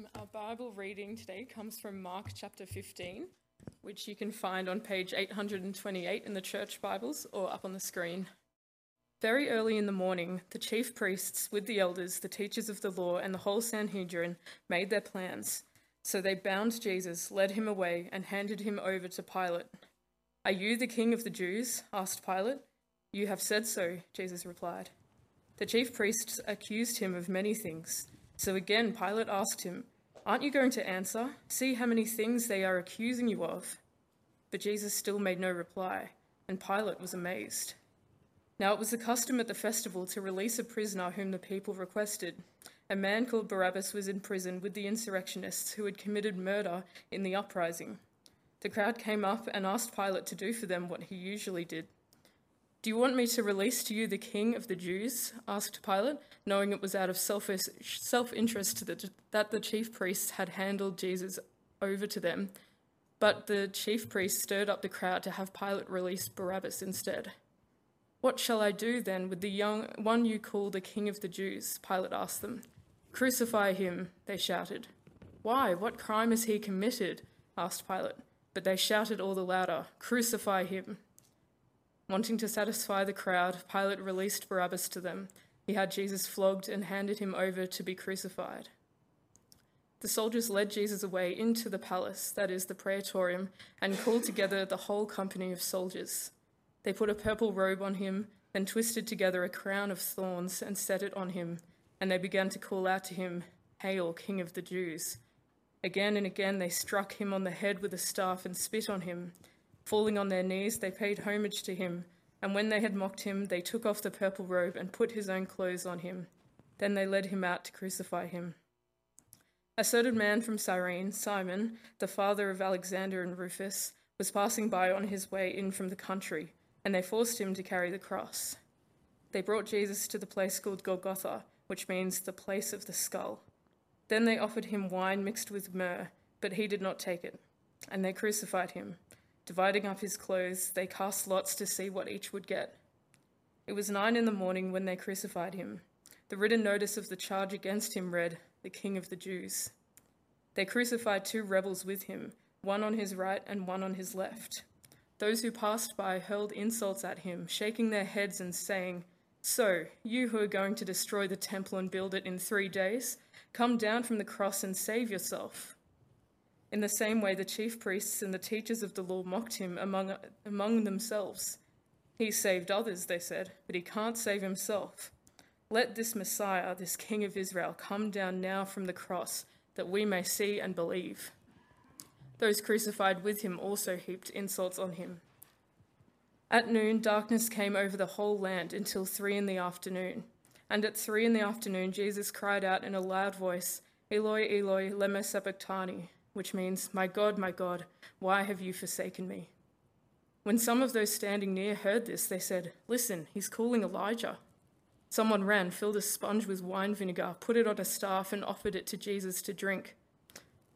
Um, our Bible reading today comes from Mark chapter 15, which you can find on page 828 in the church Bibles or up on the screen. Very early in the morning, the chief priests, with the elders, the teachers of the law, and the whole Sanhedrin, made their plans. So they bound Jesus, led him away, and handed him over to Pilate. Are you the king of the Jews? asked Pilate. You have said so, Jesus replied. The chief priests accused him of many things. So again, Pilate asked him, Aren't you going to answer? See how many things they are accusing you of. But Jesus still made no reply, and Pilate was amazed. Now it was the custom at the festival to release a prisoner whom the people requested. A man called Barabbas was in prison with the insurrectionists who had committed murder in the uprising. The crowd came up and asked Pilate to do for them what he usually did. Do you want me to release to you the king of the Jews? asked Pilate, knowing it was out of selfish, self interest that the chief priests had handed Jesus over to them. But the chief priests stirred up the crowd to have Pilate release Barabbas instead. What shall I do then with the young one you call the king of the Jews? Pilate asked them. Crucify him, they shouted. Why? What crime has he committed? asked Pilate. But they shouted all the louder, Crucify him. Wanting to satisfy the crowd, Pilate released Barabbas to them. He had Jesus flogged and handed him over to be crucified. The soldiers led Jesus away into the palace, that is, the praetorium, and called together the whole company of soldiers. They put a purple robe on him, then twisted together a crown of thorns and set it on him, and they began to call out to him, Hail, King of the Jews! Again and again they struck him on the head with a staff and spit on him. Falling on their knees, they paid homage to him, and when they had mocked him, they took off the purple robe and put his own clothes on him. Then they led him out to crucify him. A certain man from Cyrene, Simon, the father of Alexander and Rufus, was passing by on his way in from the country and they forced him to carry the cross. They brought Jesus to the place called Golgotha, which means the place of the skull. Then they offered him wine mixed with myrrh, but he did not take it, and they crucified him. Dividing up his clothes, they cast lots to see what each would get. It was nine in the morning when they crucified him. The written notice of the charge against him read, The King of the Jews. They crucified two rebels with him, one on his right and one on his left. Those who passed by hurled insults at him, shaking their heads and saying, So, you who are going to destroy the temple and build it in three days, come down from the cross and save yourself. In the same way, the chief priests and the teachers of the law mocked him among, among themselves. He saved others, they said, but he can't save himself. Let this Messiah, this King of Israel, come down now from the cross, that we may see and believe. Those crucified with him also heaped insults on him. At noon, darkness came over the whole land until three in the afternoon. And at three in the afternoon, Jesus cried out in a loud voice, Eloi, Eloi, lema sabachthani, which means, My God, my God, why have you forsaken me? When some of those standing near heard this, they said, Listen, he's calling Elijah. Someone ran, filled a sponge with wine vinegar, put it on a staff, and offered it to Jesus to drink.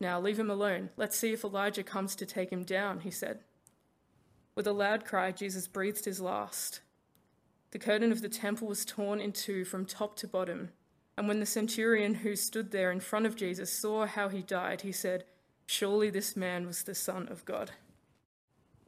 Now leave him alone. Let's see if Elijah comes to take him down, he said. With a loud cry, Jesus breathed his last. The curtain of the temple was torn in two from top to bottom. And when the centurion who stood there in front of Jesus saw how he died, he said, Surely this man was the Son of God.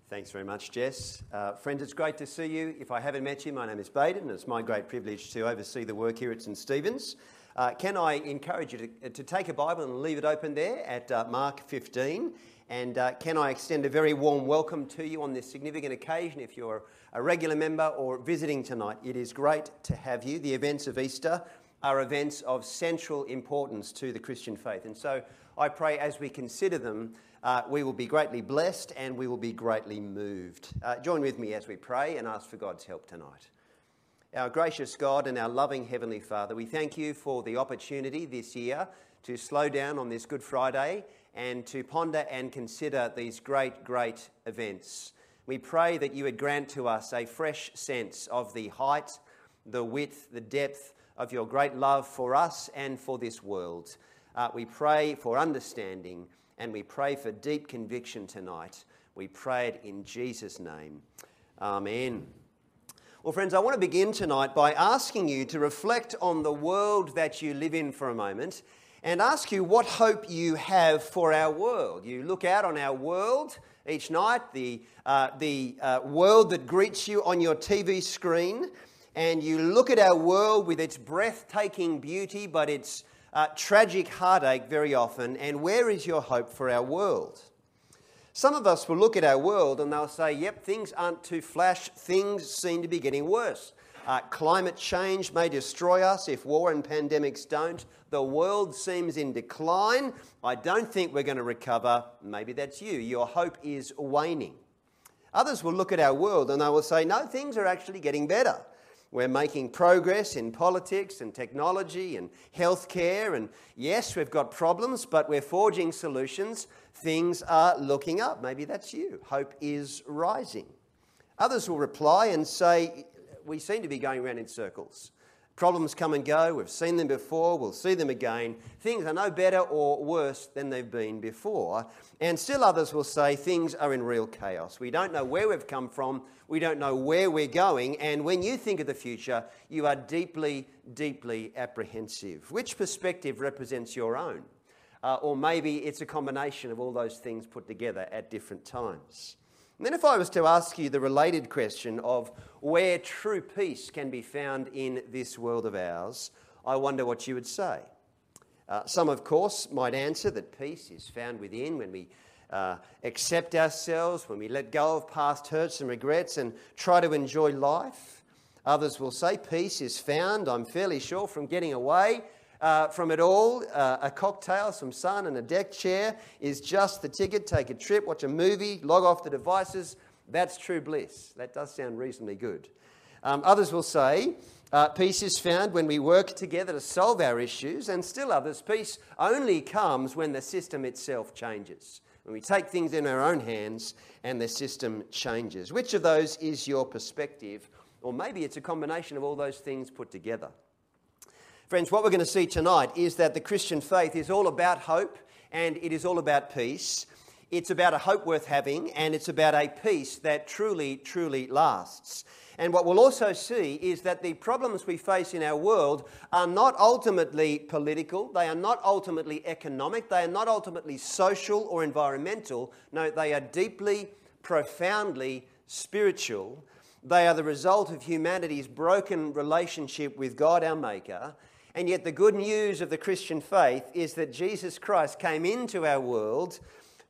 Thanks very much, Jess. Uh, friends, it's great to see you. If I haven't met you, my name is Baden, and it's my great privilege to oversee the work here at St Stephen's. Uh, can I encourage you to, to, take a Bible and leave it open there at uh, Mark 15? And uh, can I extend a very warm welcome to you on this significant occasion if you're a regular member or visiting tonight? It is great to have you. The events of Easter are events of central importance to the Christian faith. And so I pray as we consider them, uh, we will be greatly blessed and we will be greatly moved. Uh, join with me as we pray and ask for God's help tonight. Our gracious God and our loving Heavenly Father, we thank you for the opportunity this year to slow down on this Good Friday and to ponder and consider these great, great events. We pray that you would grant to us a fresh sense of the height, the width, the depth of your great love for us and for this world. Uh, we pray for understanding and we pray for deep conviction tonight. We pray it in Jesus' name. Amen. Well, friends, I want to begin tonight by asking you to reflect on the world that you live in for a moment and ask you what hope you have for our world. You look out on our world each night, the, uh, the uh, world that greets you on your TV screen, and you look at our world with its breathtaking beauty, but its uh, tragic heartache very often, and where is your hope for our world? Some of us will look at our world and they'll say, yep, things aren't too flash, things seem to be getting worse. Uh, climate change may destroy us if war and pandemics don't. The world seems in decline. I don't think we're going to recover. Maybe that's you. Your hope is waning. Others will look at our world and they will say, no, things are actually getting better. We're making progress in politics and technology and healthcare. And yes, we've got problems, but we're forging solutions. Things are looking up. Maybe that's you. Hope is rising. Others will reply and say, we seem to be going around in circles. Problems come and go. We've seen them before. We'll see them again. Things are no better or worse than they've been before. And still others will say things are in real chaos. We don't know where we've come from. We don't know where we're going. And when you think of the future, you are deeply, deeply apprehensive. Which perspective represents your own? Uh, or maybe it's a combination of all those things put together at different times. And then, if I was to ask you the related question of where true peace can be found in this world of ours, I wonder what you would say. Uh, some, of course, might answer that peace is found within when we uh, accept ourselves, when we let go of past hurts and regrets and try to enjoy life. Others will say peace is found, I'm fairly sure, from getting away uh, from it all, uh, a cocktail, some sun, and a deck chair is just the ticket. Take a trip, watch a movie, log off the devices. That's true bliss. That does sound reasonably good. Um, others will say uh, peace is found when we work together to solve our issues, and still others, peace only comes when the system itself changes. When we take things in our own hands and the system changes. Which of those is your perspective? Or maybe it's a combination of all those things put together. Friends, what we're going to see tonight is that the Christian faith is all about hope and it is all about peace. It's about a hope worth having and it's about a peace that truly, truly lasts. And what we'll also see is that the problems we face in our world are not ultimately political, they are not ultimately economic, they are not ultimately social or environmental. No, they are deeply, profoundly spiritual. They are the result of humanity's broken relationship with God, our Maker, and yet, the good news of the Christian faith is that Jesus Christ came into our world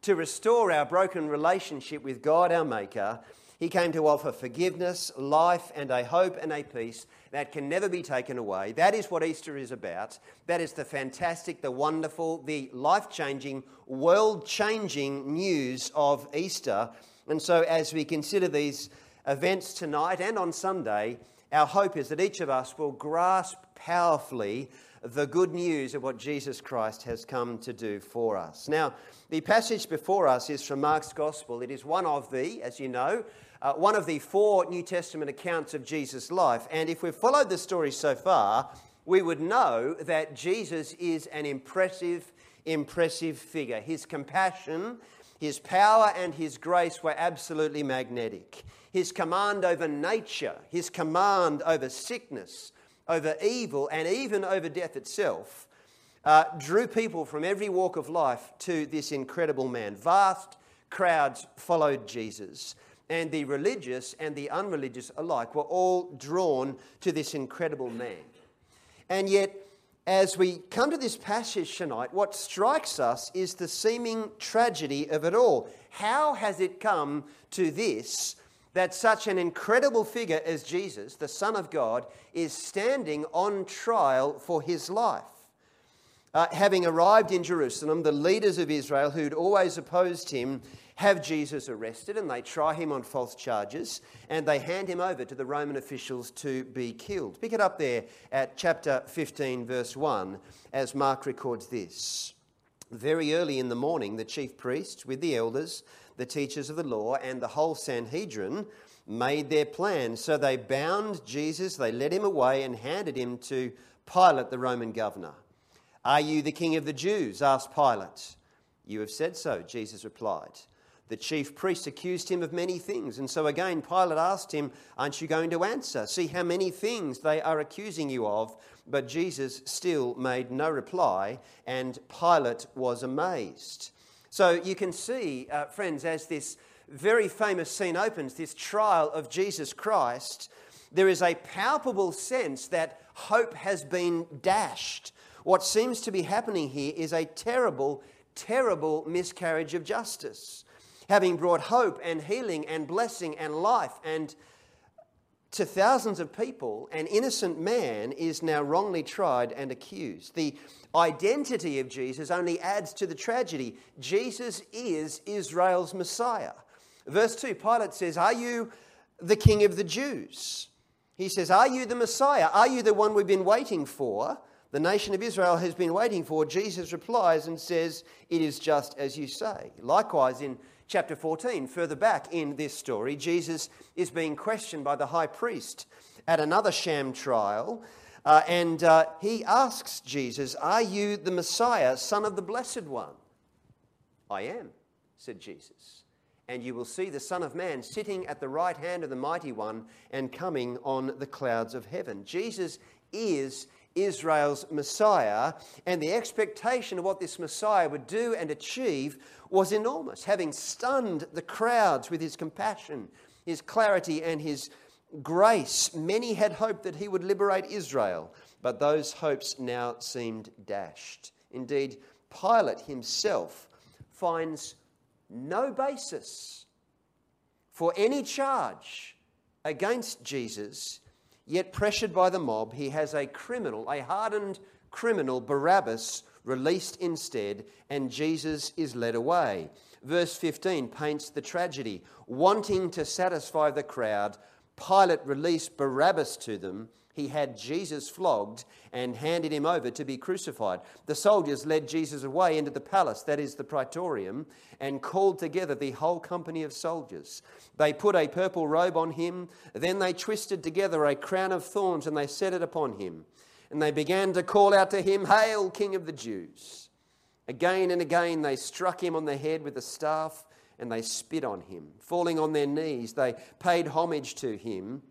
to restore our broken relationship with God, our Maker. He came to offer forgiveness, life, and a hope and a peace that can never be taken away. That is what Easter is about. That is the fantastic, the wonderful, the life changing, world changing news of Easter. And so, as we consider these events tonight and on Sunday, our hope is that each of us will grasp powerfully the good news of what Jesus Christ has come to do for us. Now, the passage before us is from Mark's Gospel. It is one of the, as you know, uh, one of the four New Testament accounts of Jesus' life. And if we've followed the story so far, we would know that Jesus is an impressive, impressive figure. His compassion, his power, and his grace were absolutely magnetic. His command over nature, his command over sickness, over evil, and even over death itself, uh, drew people from every walk of life to this incredible man. Vast crowds followed Jesus, and the religious and the unreligious alike were all drawn to this incredible man. And yet, as we come to this passage tonight, what strikes us is the seeming tragedy of it all. How has it come to this that such an incredible figure as Jesus, the Son of God, is standing on trial for his life. Uh, having arrived in Jerusalem, the leaders of Israel who'd always opposed him have Jesus arrested and they try him on false charges and they hand him over to the Roman officials to be killed. Pick it up there at chapter 15, verse 1, as Mark records this. Very early in the morning, the chief priests with the elders the teachers of the law and the whole Sanhedrin made their plan. So they bound Jesus, they led him away, and handed him to Pilate, the Roman governor. Are you the king of the Jews? asked Pilate. You have said so, Jesus replied. The chief priests accused him of many things. And so again, Pilate asked him, Aren't you going to answer? See how many things they are accusing you of. But Jesus still made no reply, and Pilate was amazed. So you can see, uh, friends, as this very famous scene opens, this trial of Jesus Christ, there is a palpable sense that hope has been dashed. What seems to be happening here is a terrible, terrible miscarriage of justice having brought hope and healing and blessing and life and to thousands of people, an innocent man is now wrongly tried and accused. The identity of Jesus only adds to the tragedy. Jesus is Israel's Messiah. Verse 2 Pilate says, Are you the king of the Jews? He says, Are you the Messiah? Are you the one we've been waiting for? The nation of Israel has been waiting for. Jesus replies and says, It is just as you say. Likewise, in chapter 14. Further back in this story, Jesus is being questioned by the high priest at another sham trial. Uh, and uh, he asks Jesus, Are you the Messiah, Son of the Blessed One? I am, said Jesus. And you will see the Son of Man sitting at the right hand of the Mighty One and coming on the clouds of heaven. Jesus is Israel's Messiah, and the expectation of what this Messiah would do and achieve was enormous. Having stunned the crowds with his compassion, his clarity, and his grace, many had hoped that he would liberate Israel, but those hopes now seemed dashed. Indeed, Pilate himself finds no basis for any charge against Jesus Yet, pressured by the mob, he has a criminal, a hardened criminal, Barabbas, released instead, and Jesus is led away. Verse 15 paints the tragedy. Wanting to satisfy the crowd, Pilate released Barabbas to them he had Jesus flogged and handed him over to be crucified. The soldiers led Jesus away into the palace, that is the praetorium, and called together the whole company of soldiers. They put a purple robe on him, then they twisted together a crown of thorns and they set it upon him. And they began to call out to him, Hail, King of the Jews! Again and again they struck him on the head with a staff and they spit on him. Falling on their knees, they paid homage to him.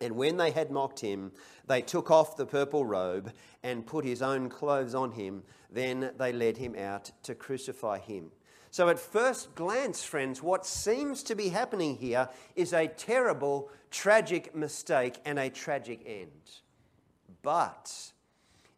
And when they had mocked him, they took off the purple robe and put his own clothes on him. Then they led him out to crucify him. So, at first glance, friends, what seems to be happening here is a terrible, tragic mistake and a tragic end. But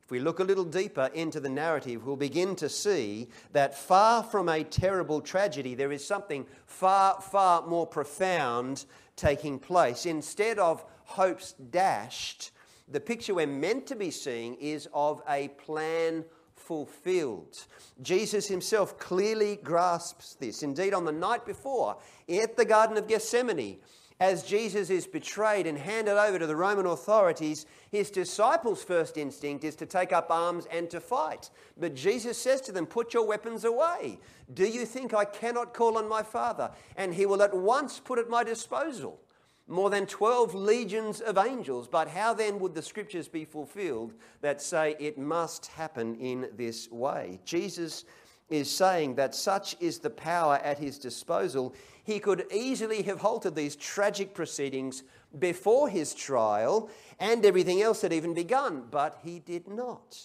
if we look a little deeper into the narrative, we'll begin to see that far from a terrible tragedy, there is something far, far more profound taking place. Instead of hopes dashed, the picture we're meant to be seeing is of a plan fulfilled. Jesus himself clearly grasps this. Indeed, on the night before, at the Garden of Gethsemane, as Jesus is betrayed and handed over to the Roman authorities, his disciples' first instinct is to take up arms and to fight. But Jesus says to them, Put your weapons away. Do you think I cannot call on my Father? And he will at once put at my disposal more than 12 legions of angels. But how then would the scriptures be fulfilled that say it must happen in this way? Jesus is saying that such is the power at his disposal. He could easily have halted these tragic proceedings before his trial and everything else had even begun, but he did not.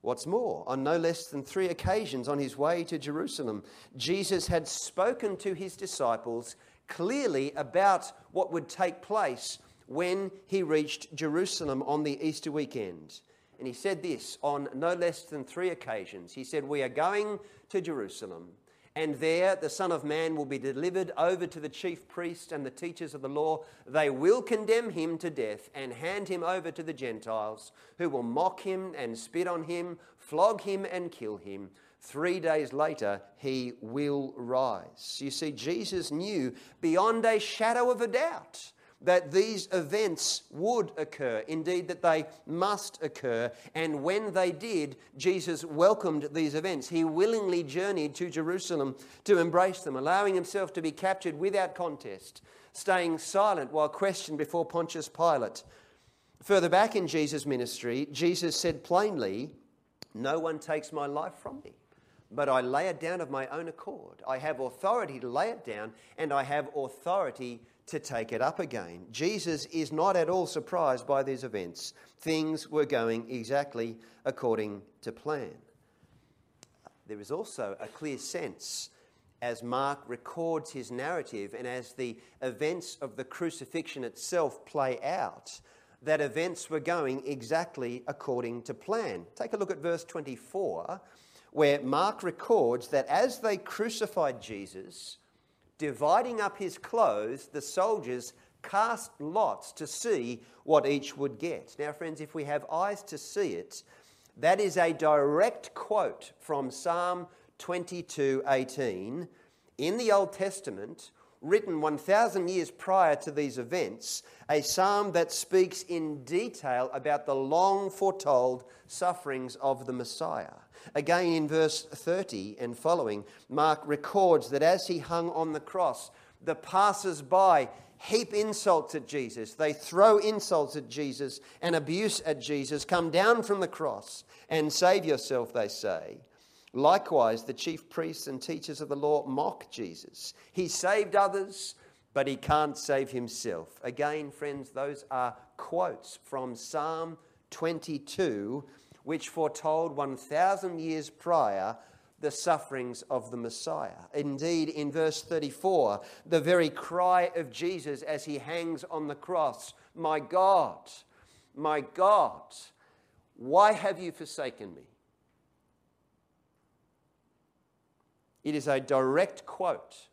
What's more, on no less than three occasions on his way to Jerusalem, Jesus had spoken to his disciples clearly about what would take place when he reached Jerusalem on the Easter weekend. And he said this on no less than three occasions. He said, We are going to Jerusalem, and there the Son of Man will be delivered over to the chief priests and the teachers of the law. They will condemn him to death and hand him over to the Gentiles, who will mock him and spit on him, flog him and kill him. Three days later, he will rise. You see, Jesus knew beyond a shadow of a doubt that these events would occur, indeed, that they must occur. And when they did, Jesus welcomed these events. He willingly journeyed to Jerusalem to embrace them, allowing himself to be captured without contest, staying silent while questioned before Pontius Pilate. Further back in Jesus' ministry, Jesus said plainly, No one takes my life from me. but I lay it down of my own accord. I have authority to lay it down, and I have authority to take it up again. Jesus is not at all surprised by these events. Things were going exactly according to plan. There is also a clear sense as Mark records his narrative and as the events of the crucifixion itself play out, that events were going exactly according to plan. Take a look at verse 24, where Mark records that as they crucified Jesus, dividing up his clothes, the soldiers cast lots to see what each would get. Now, friends, if we have eyes to see it, that is a direct quote from Psalm 22:18 in the Old Testament, written 1,000 years prior to these events, a psalm that speaks in detail about the long foretold sufferings of the Messiah. Again, in verse 30 and following, Mark records that as he hung on the cross, the passers by heap insults at Jesus. They throw insults at Jesus and abuse at Jesus. Come down from the cross and save yourself, they say. Likewise, the chief priests and teachers of the law mock Jesus. He saved others, but he can't save himself. Again, friends, those are quotes from Psalm 22, which foretold 1,000 years prior the sufferings of the Messiah. Indeed, in verse 34, the very cry of Jesus as he hangs on the cross My God, my God, why have you forsaken me? It is a direct quote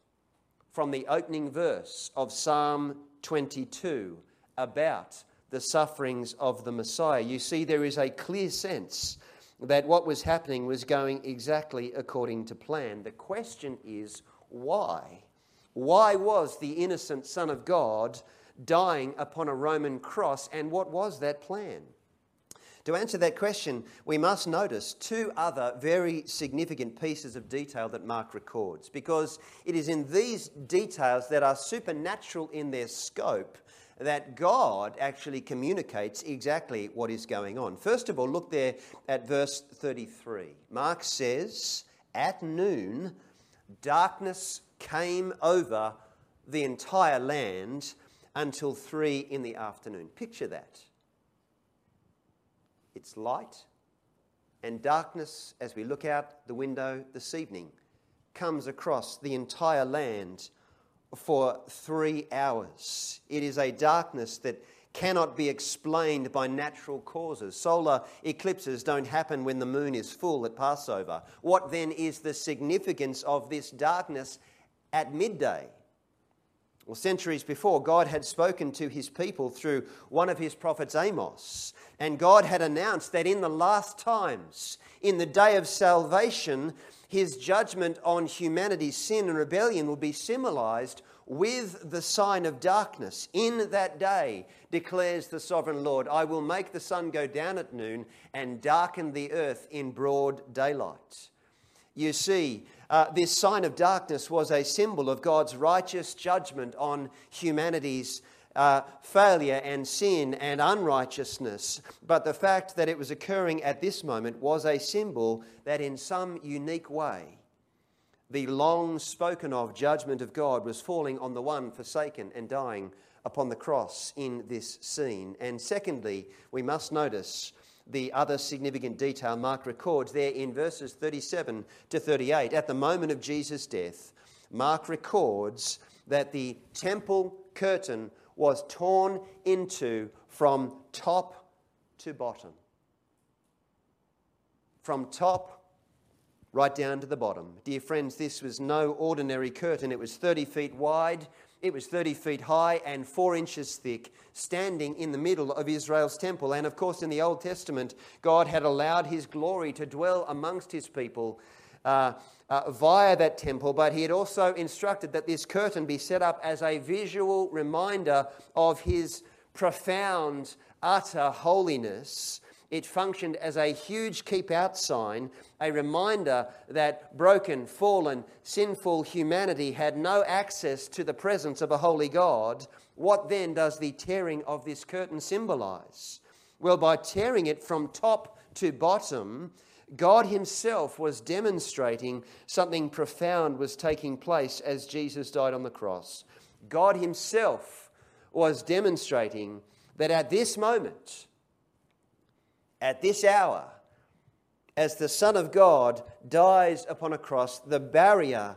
from the opening verse of Psalm 22 about the sufferings of the Messiah. You see, there is a clear sense that what was happening was going exactly according to plan. The question is why? Why was the innocent Son of God dying upon a Roman cross, and what was that plan? To answer that question, we must notice two other very significant pieces of detail that Mark records, because it is in these details that are supernatural in their scope that God actually communicates exactly what is going on. First of all, look there at verse 33. Mark says, At noon, darkness came over the entire land until three in the afternoon. Picture that its light and darkness as we look out the window this evening comes across the entire land for three hours. It is a darkness that cannot be explained by natural causes. Solar eclipses don't happen when the moon is full at Passover. What then is the significance of this darkness at midday? Well, centuries before, God had spoken to his people through one of his prophets, Amos, and God had announced that in the last times, in the day of salvation, his judgment on humanity's sin and rebellion will be symbolized with the sign of darkness. In that day, declares the sovereign Lord, I will make the sun go down at noon and darken the earth in broad daylight. You see, uh, this sign of darkness was a symbol of God's righteous judgment on humanity's uh, failure and sin and unrighteousness. But the fact that it was occurring at this moment was a symbol that, in some unique way, the long spoken of judgment of God was falling on the one forsaken and dying upon the cross in this scene. And secondly, we must notice the other significant detail Mark records there in verses 37 to 38. At the moment of Jesus' death, Mark records that the temple curtain was torn into from top to bottom. From top right down to the bottom. Dear friends, this was no ordinary curtain. It was 30 feet wide it was 30 feet high and 4 inches thick, standing in the middle of Israel's temple. And of course, in the Old Testament, God had allowed his glory to dwell amongst his people. Uh, uh, via that temple, but he had also instructed that this curtain be set up as a visual reminder of his profound, utter holiness it functioned as a huge keep out sign, a reminder that broken, fallen, sinful humanity had no access to the presence of a holy God. What then does the tearing of this curtain symbolize? Well, by tearing it from top to bottom, God Himself was demonstrating something profound was taking place as Jesus died on the cross. God Himself was demonstrating that at this moment, at this hour, as the Son of God dies upon a cross, the barrier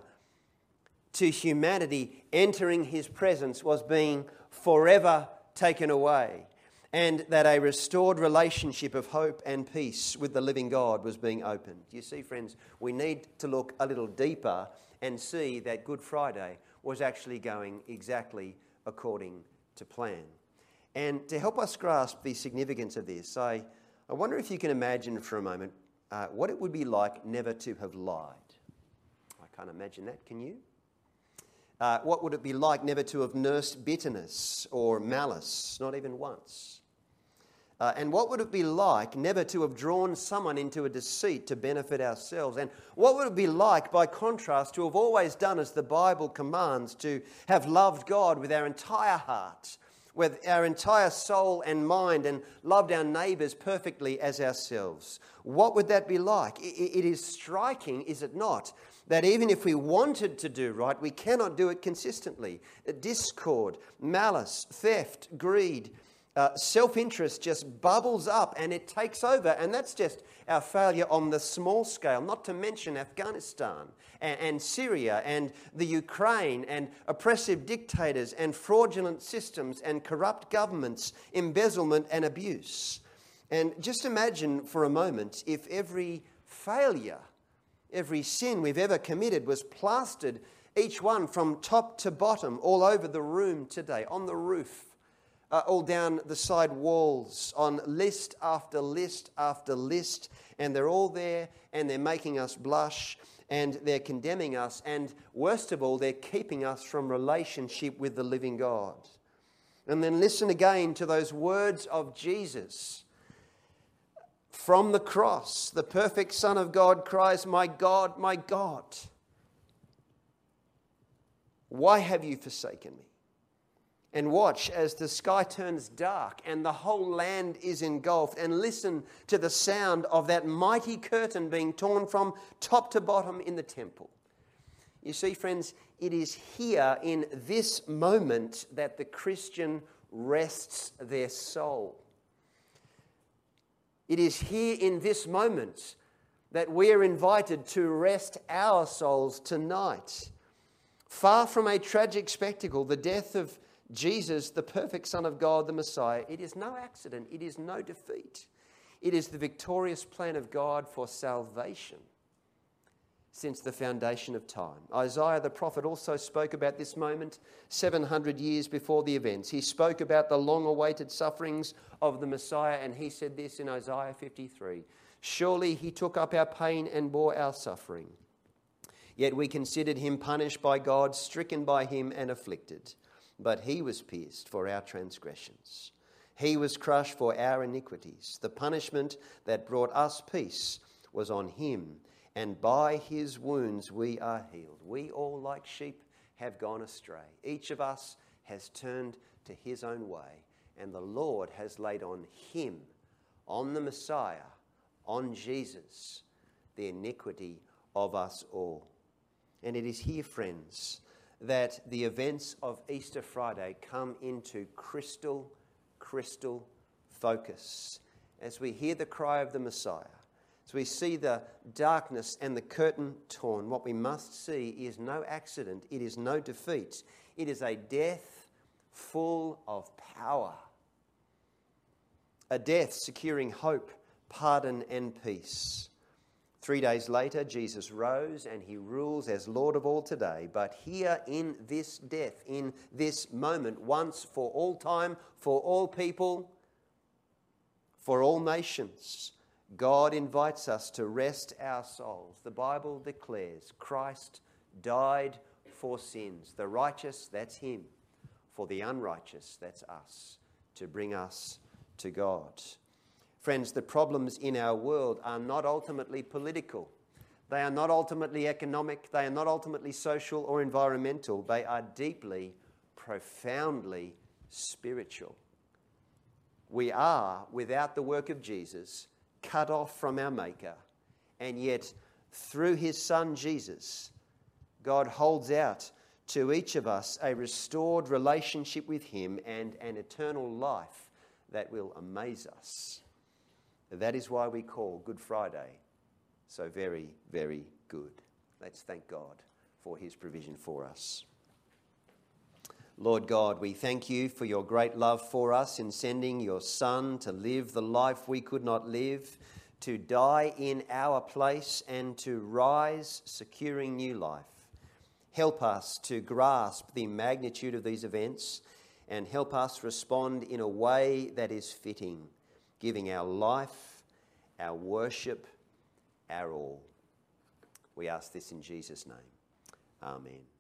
to humanity entering his presence was being forever taken away, and that a restored relationship of hope and peace with the living God was being opened. You see, friends, we need to look a little deeper and see that Good Friday was actually going exactly according to plan. And to help us grasp the significance of this, I, I wonder if you can imagine for a moment uh, what it would be like never to have lied. I can't imagine that, can you? Uh, what would it be like never to have nursed bitterness or malice, not even once? Uh, and what would it be like never to have drawn someone into a deceit to benefit ourselves? And what would it be like, by contrast, to have always done as the Bible commands, to have loved God with our entire heart, with our entire soul and mind, and loved our neighbours perfectly as ourselves? What would that be like? it is striking, is it not? that even if we wanted to do right, we cannot do it consistently. Discord, malice, theft, greed, uh, self interest just bubbles up and it takes over. And that's just our failure on the small scale, not to mention Afghanistan and, and Syria and the Ukraine and oppressive dictators and fraudulent systems and corrupt governments, embezzlement and abuse. And just imagine for a moment if every failure Every sin we've ever committed was plastered, each one from top to bottom, all over the room today, on the roof, uh, all down the side walls, on list after list after list. And they're all there and they're making us blush and they're condemning us. And worst of all, they're keeping us from relationship with the living God. And then listen again to those words of Jesus from the cross, the perfect Son of God cries, My God, my God, why have you forsaken me? And watch as the sky turns dark and the whole land is engulfed, and listen to the sound of that mighty curtain being torn from top to bottom in the temple. You see, friends, it is here in this moment that the Christian rests their soul. It is here in this moment that we are invited to rest our souls tonight. Far from a tragic spectacle, the death of Jesus, the perfect Son of God, the Messiah, it is no accident, it is no defeat. It is the victorious plan of God for salvation since the foundation of time. Isaiah the prophet also spoke about this moment 700 years before the events. He spoke about the long awaited sufferings of the Messiah, and he said this in Isaiah 53 Surely he took up our pain and bore our suffering. Yet we considered him punished by God, stricken by him, and afflicted. But he was pierced for our transgressions, he was crushed for our iniquities. The punishment that brought us peace was on him and by his wounds we are healed. We all, like sheep, have gone astray. Each of us has turned to his own way, and the Lord has laid on him, on the Messiah, on Jesus, the iniquity of us all. And it is here, friends, that the events of Easter Friday come into crystal, crystal focus as we hear the cry of the Messiah As we see the darkness and the curtain torn. What we must see is no accident, it is no defeat, it is a death full of power. A death securing hope, pardon, and peace. Three days later, Jesus rose and he rules as Lord of all today. But here in this death, in this moment, once for all time, for all people, for all nations, God invites us to rest our souls. The Bible declares Christ died for sins. The righteous, that's Him. For the unrighteous, that's us, to bring us to God. Friends, the problems in our world are not ultimately political. They are not ultimately economic. They are not ultimately social or environmental. They are deeply, profoundly spiritual. We are, without the work of Jesus, cut off from our Maker And yet, through his Son Jesus, God holds out to each of us a restored relationship with him and an eternal life that will amaze us. That is why we call Good Friday so very, very good. Let's thank God for his provision for us. Lord God, we thank you for your great love for us in sending your Son to live the life we could not live, to die in our place, and to rise securing new life. Help us to grasp the magnitude of these events and help us respond in a way that is fitting, giving our life, our worship, our all. We ask this in Jesus' name. Amen.